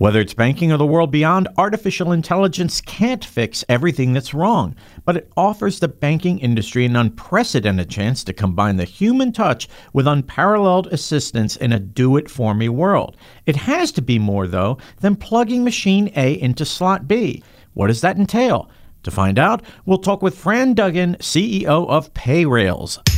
Whether it's banking or the world beyond, artificial intelligence can't fix everything that's wrong, but it offers the banking industry an unprecedented chance to combine the human touch with unparalleled assistance in a do it for me world. It has to be more, though, than plugging machine A into slot B. What does that entail? To find out, we'll talk with Fran Duggan, CEO of Payrailz.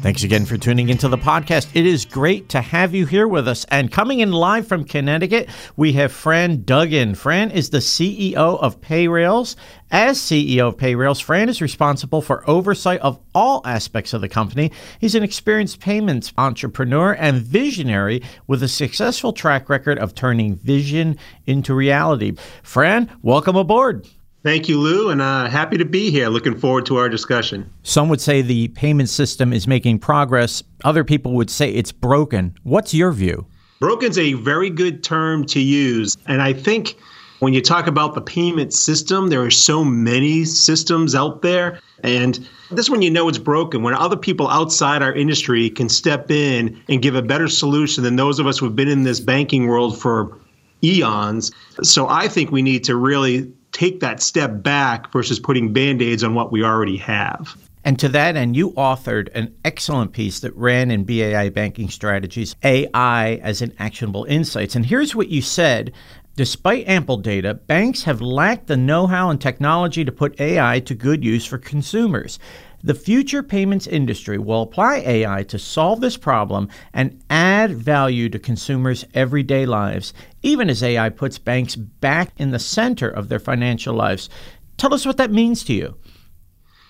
Thanks again for tuning into the podcast. It is great to have you here with us. And coming in live from Connecticut, we have Fran Duggan. Fran is the CEO of Payrailz. As CEO of Payrailz, Fran is responsible for oversight of all aspects of the company. He's an experienced payments entrepreneur and visionary with a successful track record of turning vision into reality. Fran, welcome aboard. Thank you, Lou, and uh, happy to be here. Looking forward to our discussion. Some would say the payment system is making progress. Other people would say it's broken. What's your view? Broken's a very good term to use. And I think when you talk about the payment system, there are so many systems out there. And this one you know it's broken when other people outside our industry can step in and give a better solution than those of us who've been in this banking world for eons. So I think we need to really take that step back versus putting band aids on what we already have. And to that end, you authored an excellent piece that ran in BAI Banking Strategies AI as an actionable insights. And here's what you said Despite ample data, banks have lacked the know how and technology to put AI to good use for consumers. The future payments industry will apply AI to solve this problem and add value to consumers' everyday lives, even as AI puts banks back in the center of their financial lives. Tell us what that means to you.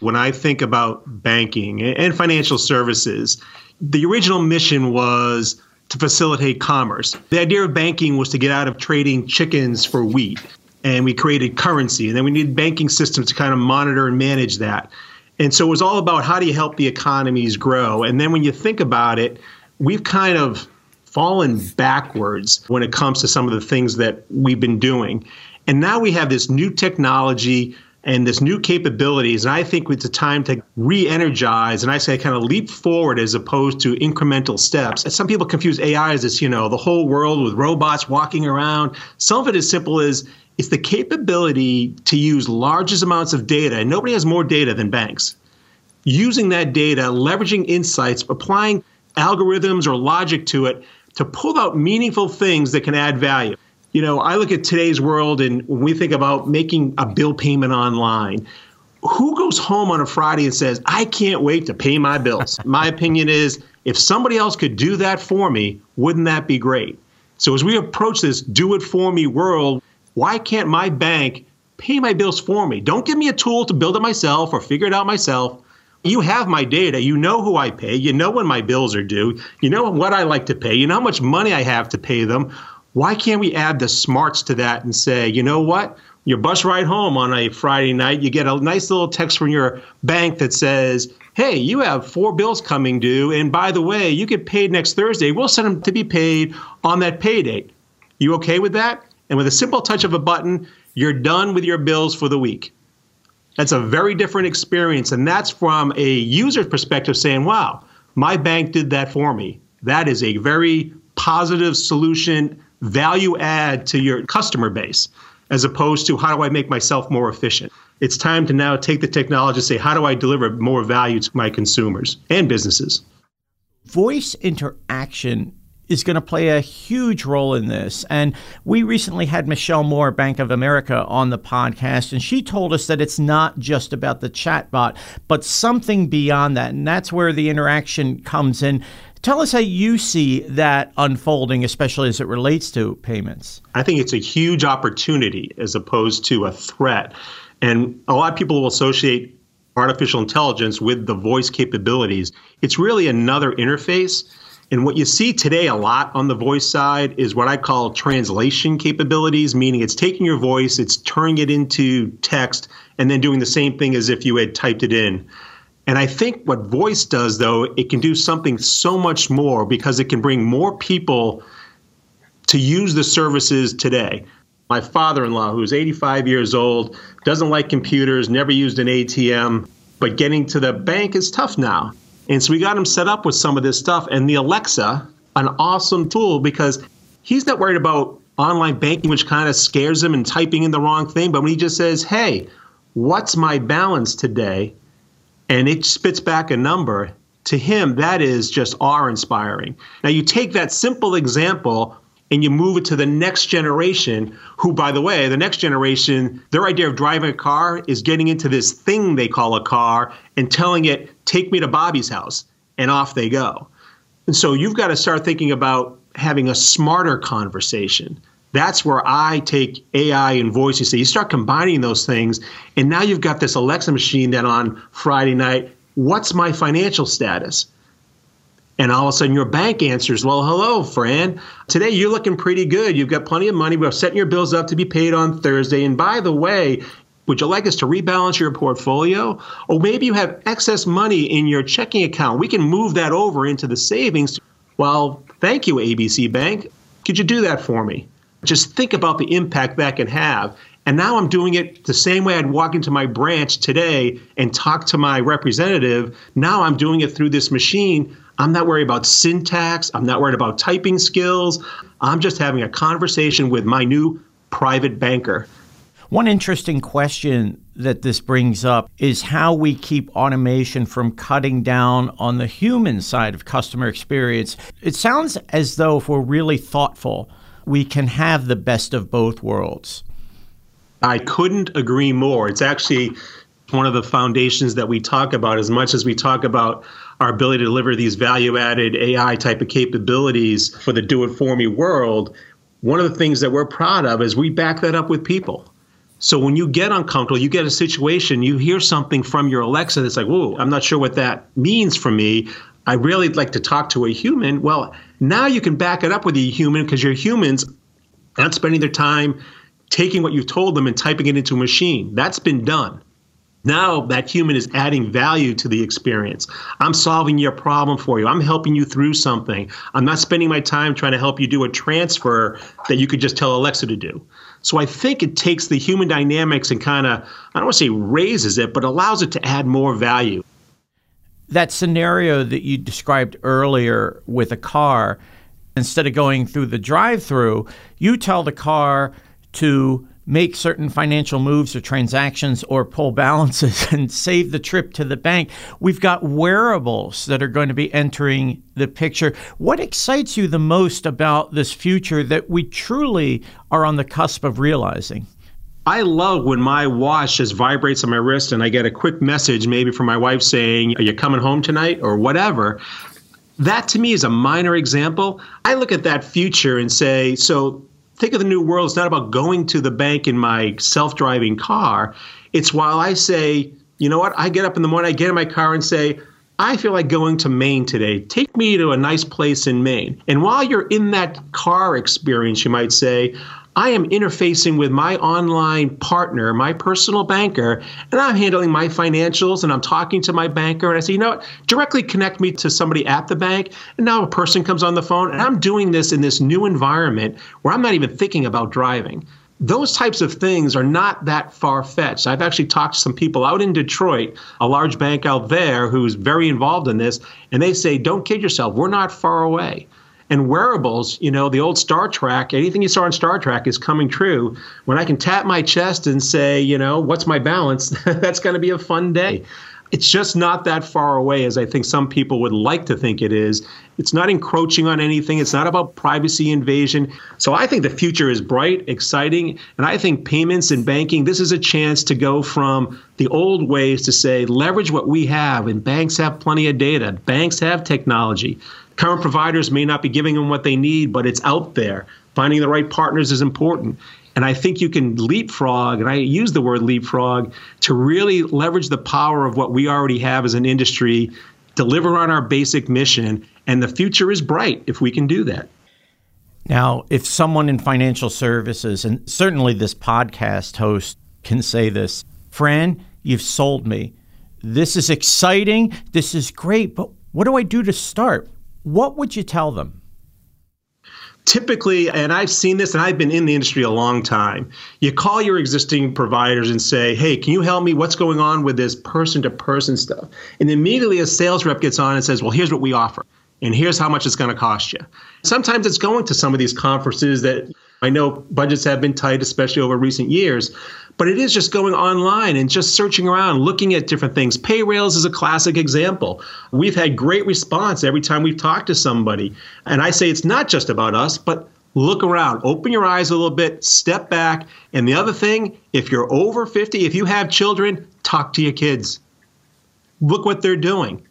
When I think about banking and financial services, the original mission was to facilitate commerce. The idea of banking was to get out of trading chickens for wheat. And we created currency. And then we needed banking systems to kind of monitor and manage that. And so it was all about how do you help the economies grow. And then when you think about it, we've kind of fallen backwards when it comes to some of the things that we've been doing. And now we have this new technology and this new capabilities. And I think it's a time to re energize and I say kind of leap forward as opposed to incremental steps. Some people confuse AI as this, you know, the whole world with robots walking around. Some of it is simple as it's the capability to use largest amounts of data, and nobody has more data than banks. Using that data, leveraging insights, applying algorithms or logic to it to pull out meaningful things that can add value. You know, I look at today's world and when we think about making a bill payment online, who goes home on a Friday and says, I can't wait to pay my bills? my opinion is if somebody else could do that for me, wouldn't that be great? So as we approach this do it for me world, why can't my bank pay my bills for me? Don't give me a tool to build it myself or figure it out myself. You have my data. You know who I pay. You know when my bills are due. You know what I like to pay. You know how much money I have to pay them. Why can't we add the smarts to that and say, you know what? Your bus ride home on a Friday night, you get a nice little text from your bank that says, hey, you have four bills coming due. And by the way, you get paid next Thursday. We'll send them to be paid on that pay date. You okay with that? And with a simple touch of a button, you're done with your bills for the week. That's a very different experience. And that's from a user's perspective saying, wow, my bank did that for me. That is a very positive solution, value add to your customer base, as opposed to how do I make myself more efficient? It's time to now take the technology and say, how do I deliver more value to my consumers and businesses? Voice interaction is going to play a huge role in this. And we recently had Michelle Moore, Bank of America, on the podcast, and she told us that it's not just about the chatbot, but something beyond that. And that's where the interaction comes in. Tell us how you see that unfolding, especially as it relates to payments. I think it's a huge opportunity as opposed to a threat. And a lot of people will associate artificial intelligence with the voice capabilities. It's really another interface And what you see today a lot on the voice side is what I call translation capabilities, meaning it's taking your voice, it's turning it into text, and then doing the same thing as if you had typed it in. And I think what voice does, though, it can do something so much more because it can bring more people to use the services today. My father in law, who's 85 years old, doesn't like computers, never used an ATM, but getting to the bank is tough now. And so we got him set up with some of this stuff. And the Alexa, an awesome tool because he's not worried about online banking, which kind of scares him and typing in the wrong thing. But when he just says, hey, what's my balance today? And it spits back a number, to him, that is just awe inspiring. Now, you take that simple example and you move it to the next generation, who, by the way, the next generation, their idea of driving a car is getting into this thing they call a car and telling it, take me to Bobby's house, and off they go. And so you've got to start thinking about having a smarter conversation. That's where I take AI and voice. You say you start combining those things, and now you've got this Alexa machine that on Friday night, what's my financial status? And all of a sudden, your bank answers, Well, hello, Fran. Today you're looking pretty good. You've got plenty of money. We're setting your bills up to be paid on Thursday. And by the way, would you like us to rebalance your portfolio? Or maybe you have excess money in your checking account. We can move that over into the savings. Well, thank you, ABC Bank. Could you do that for me? Just think about the impact that can have. And now I'm doing it the same way I'd walk into my branch today and talk to my representative. Now I'm doing it through this machine. I'm not worried about syntax. I'm not worried about typing skills. I'm just having a conversation with my new private banker. One interesting question that this brings up is how we keep automation from cutting down on the human side of customer experience. It sounds as though if we're really thoughtful, we can have the best of both worlds. I couldn't agree more. It's actually one of the foundations that we talk about as much as we talk about our ability to deliver these value added AI type of capabilities for the do it for me world. One of the things that we're proud of is we back that up with people. So when you get uncomfortable, you get a situation, you hear something from your Alexa that's like, whoa, I'm not sure what that means for me. I really like to talk to a human. Well, now you can back it up with a human because your humans not spending their time taking what you've told them and typing it into a machine. That's been done. Now that human is adding value to the experience. I'm solving your problem for you. I'm helping you through something. I'm not spending my time trying to help you do a transfer that you could just tell Alexa to do. So I think it takes the human dynamics and kind of, I don't want to say raises it, but allows it to add more value. That scenario that you described earlier with a car, instead of going through the drive through, you tell the car to make certain financial moves or transactions or pull balances and save the trip to the bank. We've got wearables that are going to be entering the picture. What excites you the most about this future that we truly are on the cusp of realizing? I love when my watch just vibrates on my wrist and I get a quick message, maybe from my wife saying, Are you coming home tonight or whatever. That to me is a minor example. I look at that future and say, So think of the new world. It's not about going to the bank in my self driving car. It's while I say, you know what, I get up in the morning, I get in my car and say, I feel like going to Maine today. Take me to a nice place in Maine. And while you're in that car experience, you might say, I am interfacing with my online partner, my personal banker, and I'm handling my financials and I'm talking to my banker. And I say, you know what? Directly connect me to somebody at the bank. And now a person comes on the phone, and I'm doing this in this new environment where I'm not even thinking about driving. Those types of things are not that far fetched. I've actually talked to some people out in Detroit, a large bank out there who's very involved in this, and they say, don't kid yourself, we're not far away. And wearables, you know, the old Star Trek, anything you saw in Star Trek is coming true. When I can tap my chest and say, you know, what's my balance, that's going to be a fun day. It's just not that far away as I think some people would like to think it is. It's not encroaching on anything. It's not about privacy invasion. So I think the future is bright, exciting, and I think payments and banking, this is a chance to go from the old ways to say leverage what we have and banks have plenty of data. Banks have technology current providers may not be giving them what they need, but it's out there. Finding the right partners is important. And I think you can leapfrog, and I use the word leapfrog, to really leverage the power of what we already have as an industry, deliver on our basic mission, And the future is bright if we can do that. Now, if someone in financial services, and certainly this podcast host can say this, Fran, you've sold me. This is exciting. This is great. But what do I do to start? What would you tell them? typically, and I've seen this and I've been in the industry a long time, you call your existing providers and say, hey, can you help me? What's going on with this person to person stuff? And immediately a sales rep gets on and says, well, here's what we offer. And here's how much it's going to cost you. Sometimes it's going to some of these conferences that I know budgets have been tight, especially over recent years, but it is just going online and just searching around, looking at different things. Payrailz is a classic example. We've had great response every time we've talked to somebody. And I say it's not just about us, but look around, open your eyes a little bit, step back. And the other thing, if you're over 50, if you have children, talk to your kids. Look what they're doing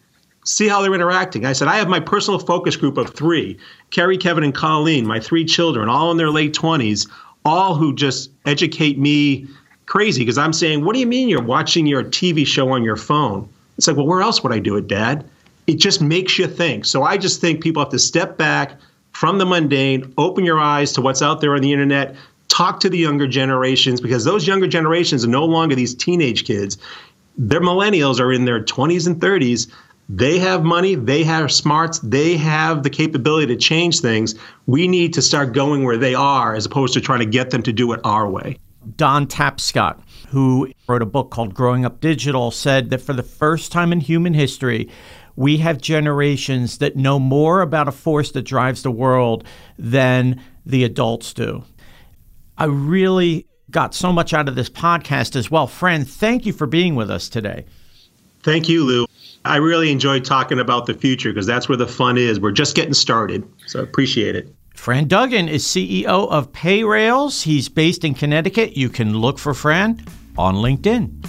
see how they're interacting. I said, I have my personal focus group of three Carrie, Kevin, and Colleen, my three children, all in their late 20s, all who just educate me crazy because I'm saying, What do you mean you're watching your TV show on your phone? It's like, Well, where else would I do it, Dad? It just makes you think. So I just think people have to step back from the mundane, open your eyes to what's out there on the internet, talk to the younger generations because those younger generations are no longer these teenage kids. Their millennials are in their 20s and 30s. They have money, they have smarts, they have the capability to change things. We need to start going where they are as opposed to trying to get them to do it our way. Don Tapscott, who wrote a book called Growing Up Digital, said that for the first time in human history, we have generations that know more about a force that drives the world than the adults do. I really got so much out of this podcast as well. Fran, thank you for being with us today. Thank you, Lou. I really enjoyed talking about the future because that's where the fun is. We're just getting started. So appreciate it. Fran Duggan is CEO of Payrailz. He's based in Connecticut. You can look for Fran on LinkedIn.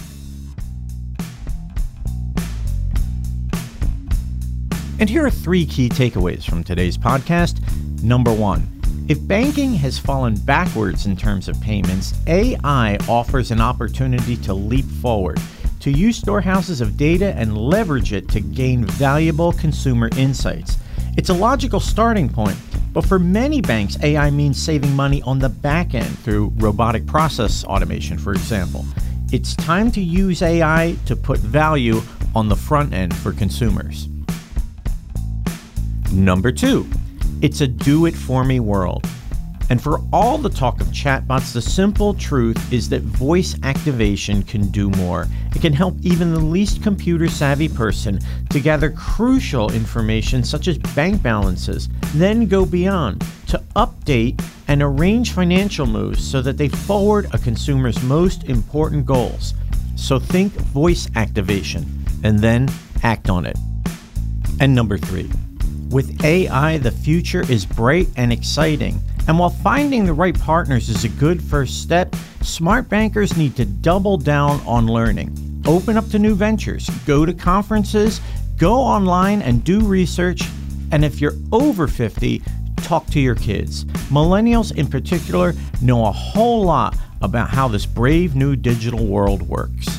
And here are three key takeaways from today's podcast. Number one, if banking has fallen backwards in terms of payments, AI offers an opportunity to leap forward, to use storehouses of data and leverage it to gain valuable consumer insights. It's a logical starting point but for many banks, AI means saving money on the back end through robotic process automation, for example. It's time to use AI to put value on the front end for consumers. Number two, it's a do it for me world. And for all the talk of chatbots, the simple truth is that voice activation can do more. It can help even the least computer savvy person to gather crucial information such as bank balances, then go beyond to update and arrange financial moves so that they forward a consumer's most important goals. So think voice activation and then act on it. And number three, with AI, the future is bright and exciting. And while finding the right partners is a good first step, smart bankers need to double down on learning. Open up to new ventures, go to conferences, go online and do research. And if you're over 50, talk to your kids. Millennials, in particular, know a whole lot about how this brave new digital world works.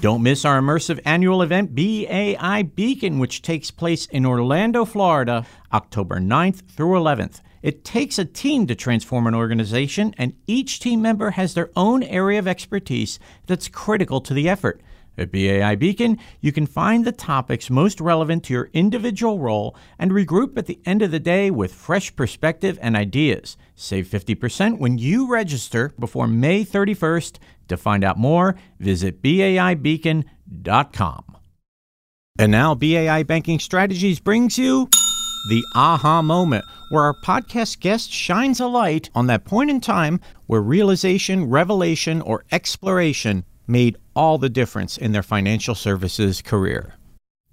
Don't miss our immersive annual event, BAI Beacon, which takes place in Orlando, Florida, October 9th through 11th. It takes a team to transform an organization, and each team member has their own area of expertise that's critical to the effort. At BAI Beacon, you can find the topics most relevant to your individual role and regroup at the end of the day with fresh perspective and ideas. Save 50% when you register before May 31st. To find out more, visit BAIBeacon.com. And now, BAI Banking Strategies brings you the aha moment, where our podcast guest shines a light on that point in time where realization, revelation, or exploration made all the difference in their financial services career.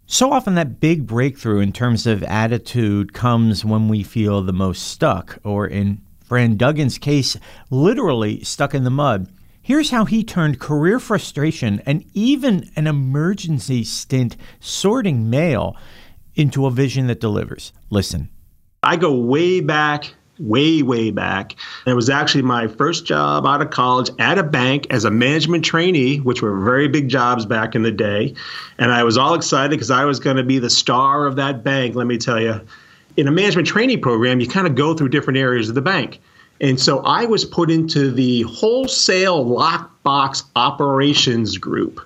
So often, that big breakthrough in terms of attitude comes when we feel the most stuck, or in Fran Duggan's case, literally stuck in the mud. Here's how he turned career frustration and even an emergency stint sorting mail into a vision that delivers. Listen. I go way back way, way back. It was actually my first job out of college at a bank as a management trainee, which were very big jobs back in the day. And I was all excited because I was going to be the star of that bank, let me tell you. In a management training program, you kind of go through different areas of the bank. And so I was put into the wholesale lockbox operations group.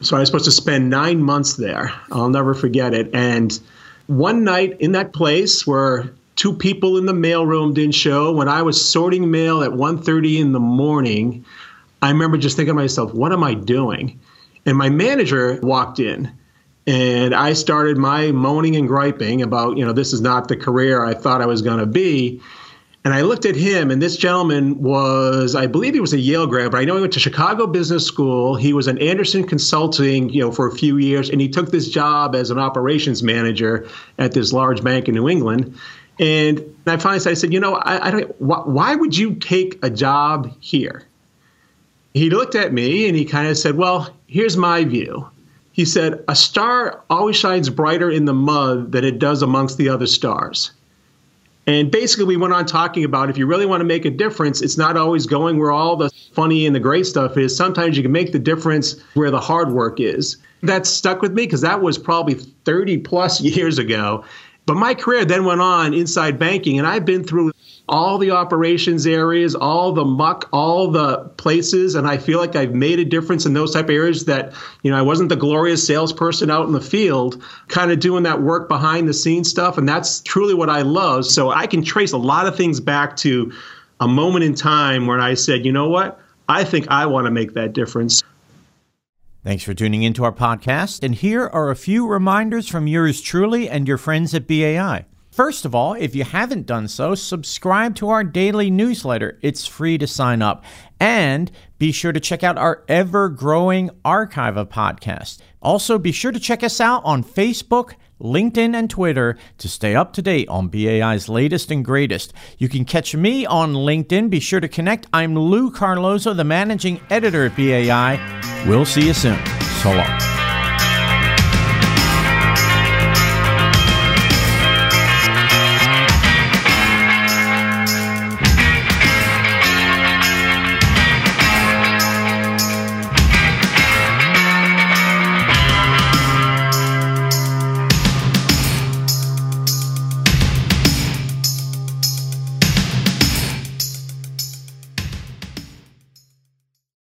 So I was supposed to spend nine months there. I'll never forget it. And one night in that place where two people in the mailroom didn't show, when I was sorting mail at 1.30 in the morning, I remember just thinking to myself, what am I doing? And my manager walked in and I started my moaning and griping about, you know, this is not the career I thought I was going to be. And I looked at him, and this gentleman was, I believe he was a Yale grad, but I know he went to Chicago Business School. He was an Andersen Consulting, you know, for a few years, and he took this job as an operations manager at this large bank in New England. And I finally said, I said, you know, I, I don't. Why, why would you take a job here? He looked at me and he kind of said, well, here's my view. He said, a star always shines brighter in the mud than it does amongst the other stars. And basically, we went on talking about if you really want to make a difference, it's not always going where all the funny and the great stuff is. Sometimes you can make the difference where the hard work is. That stuck with me because that was probably 30 plus years ago. But my career then went on inside banking, and I've been through all the operations areas, all the muck, all the places, and I feel like I've made a difference in those type of areas that, you know, I wasn't the glorious salesperson out in the field, kind of doing that work behind the scenes stuff, and that's truly what I love. So I can trace a lot of things back to a moment in time when I said, you know what? I think I want to make that difference. Thanks for tuning into our podcast. And here are a few reminders from yours truly and your friends at BAI. First of all, if you haven't done so, subscribe to our daily newsletter. It's free to sign up. And be sure to check out our ever growing archive of podcasts. Also, be sure to check us out on Facebook, LinkedIn, and Twitter to stay up to date on BAI's latest and greatest. You can catch me on LinkedIn. Be sure to connect. I'm Lou Carlozo, the managing editor at BAI. We'll see you soon. So long.